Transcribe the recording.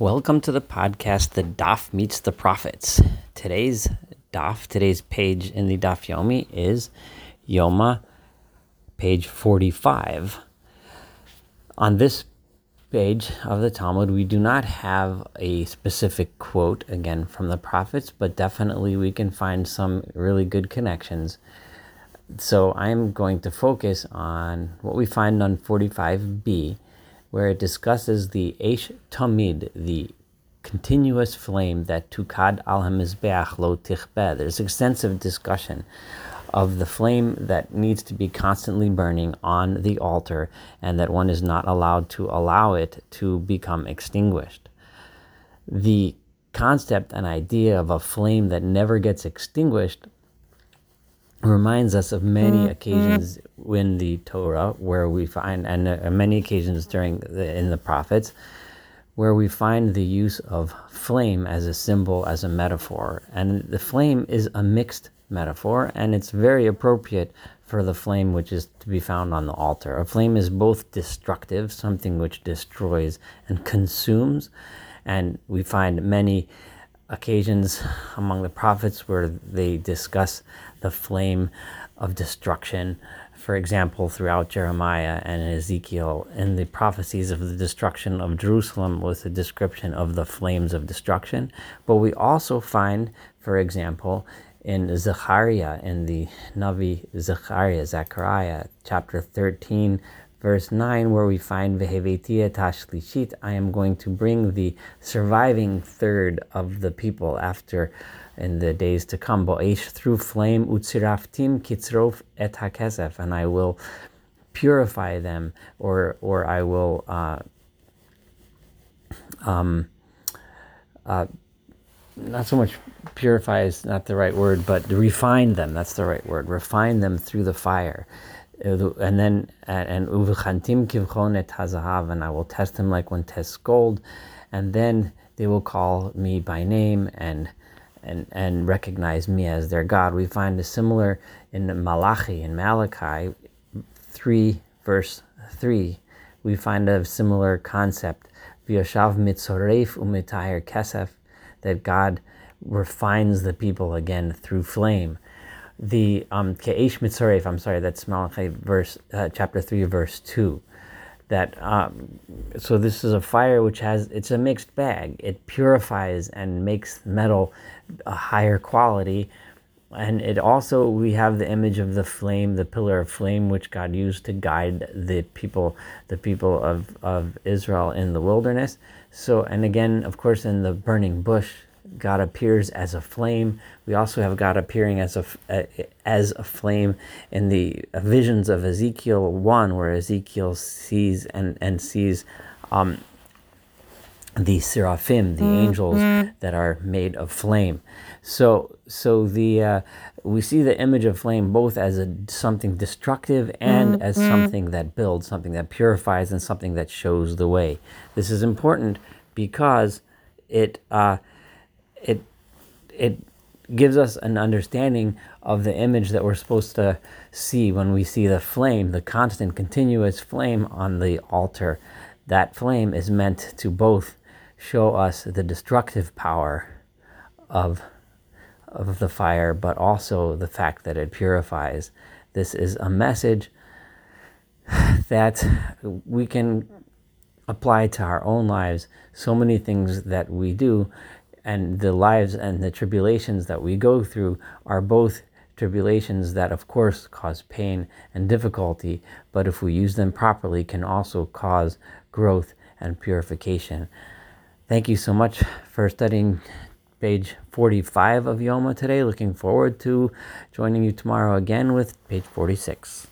Welcome to the podcast, The Daf Meets the Prophets. Today's Daf, today's page in the Daf Yomi is Yoma, page 45. On this page of the Talmud, we do not have a specific quote again from the prophets, but definitely we can find some really good connections. So I'm going to focus on what we find on 45b where it discusses the Eish Tamid, the continuous flame that Tukad al Hamizbeach lo tichbeh. There's extensive discussion of the flame that needs to be constantly burning on the altar and that one is not allowed to allow it to become extinguished. The concept and idea of a flame that never gets extinguished reminds us of many mm-hmm. occasions in the Torah where we find, and uh, many occasions during the, in the prophets, where we find the use of flame as a symbol, as a metaphor. And the flame is a mixed metaphor, and it's very appropriate for the flame which is to be found on the altar. A flame is both destructive, something which destroys and consumes, and we find many occasions among the prophets where they discuss the flame of destruction. For example, throughout Jeremiah and Ezekiel, in the prophecies of the destruction of Jerusalem, with a description of the flames of destruction. But we also find, for example, in Zechariah, in the Navi Zechariah, Zechariah, chapter 13, verse 9, where we find Vehevetia Tashlishit, I am going to bring the surviving third of the people after in the days to come. Bo'esh through flame, utziraftim kitzrof et hakesef, and I will purify them, or or I will uh, um, uh, not so much purify is not the right word, but refine them. That's the right word. Refine them through the fire. And then, and uvchantim kivchon et hazahav, and I will test them like one tests gold, and then they will call me by name and and, and recognize me as their God. We find a similar in Malachi, in Malachi 3, verse 3. We find a similar concept. V'yoshav mitzoreif u'mitayir kesef, that God refines the people again through flame. The um, ke'esh mitzoreif, I'm sorry, that's Malachi verse, uh, chapter 3, verse 2 that um, so this is a fire which has it's a mixed bag. It purifies and makes metal a higher quality. And it also we have the image of the flame the pillar of flame which god used to guide the people the people of, of israel in the wilderness. So and again of course in the burning bush God appears as a flame. We also have God appearing as a as a flame in the visions of Ezekiel one, where Ezekiel sees and and sees um, the seraphim, the mm-hmm. angels that are made of flame. So so the uh, we see the image of flame both as a something destructive and mm-hmm. as something that builds, something that purifies, and something that shows the way. This is important because it. Uh, it it gives us an understanding of the image that we're supposed to see when we see the flame, the constant, continuous flame on the altar. That flame is meant to both show us the destructive power of, of the fire, but also the fact that it purifies. This is a message that we can apply to our own lives. So many things that we do and the lives and the tribulations that we go through are both tribulations that of course cause pain and difficulty but if we use them properly can also cause growth and purification. Thank you so much for studying page 45 of yoma today. Looking forward to joining you tomorrow again with page 46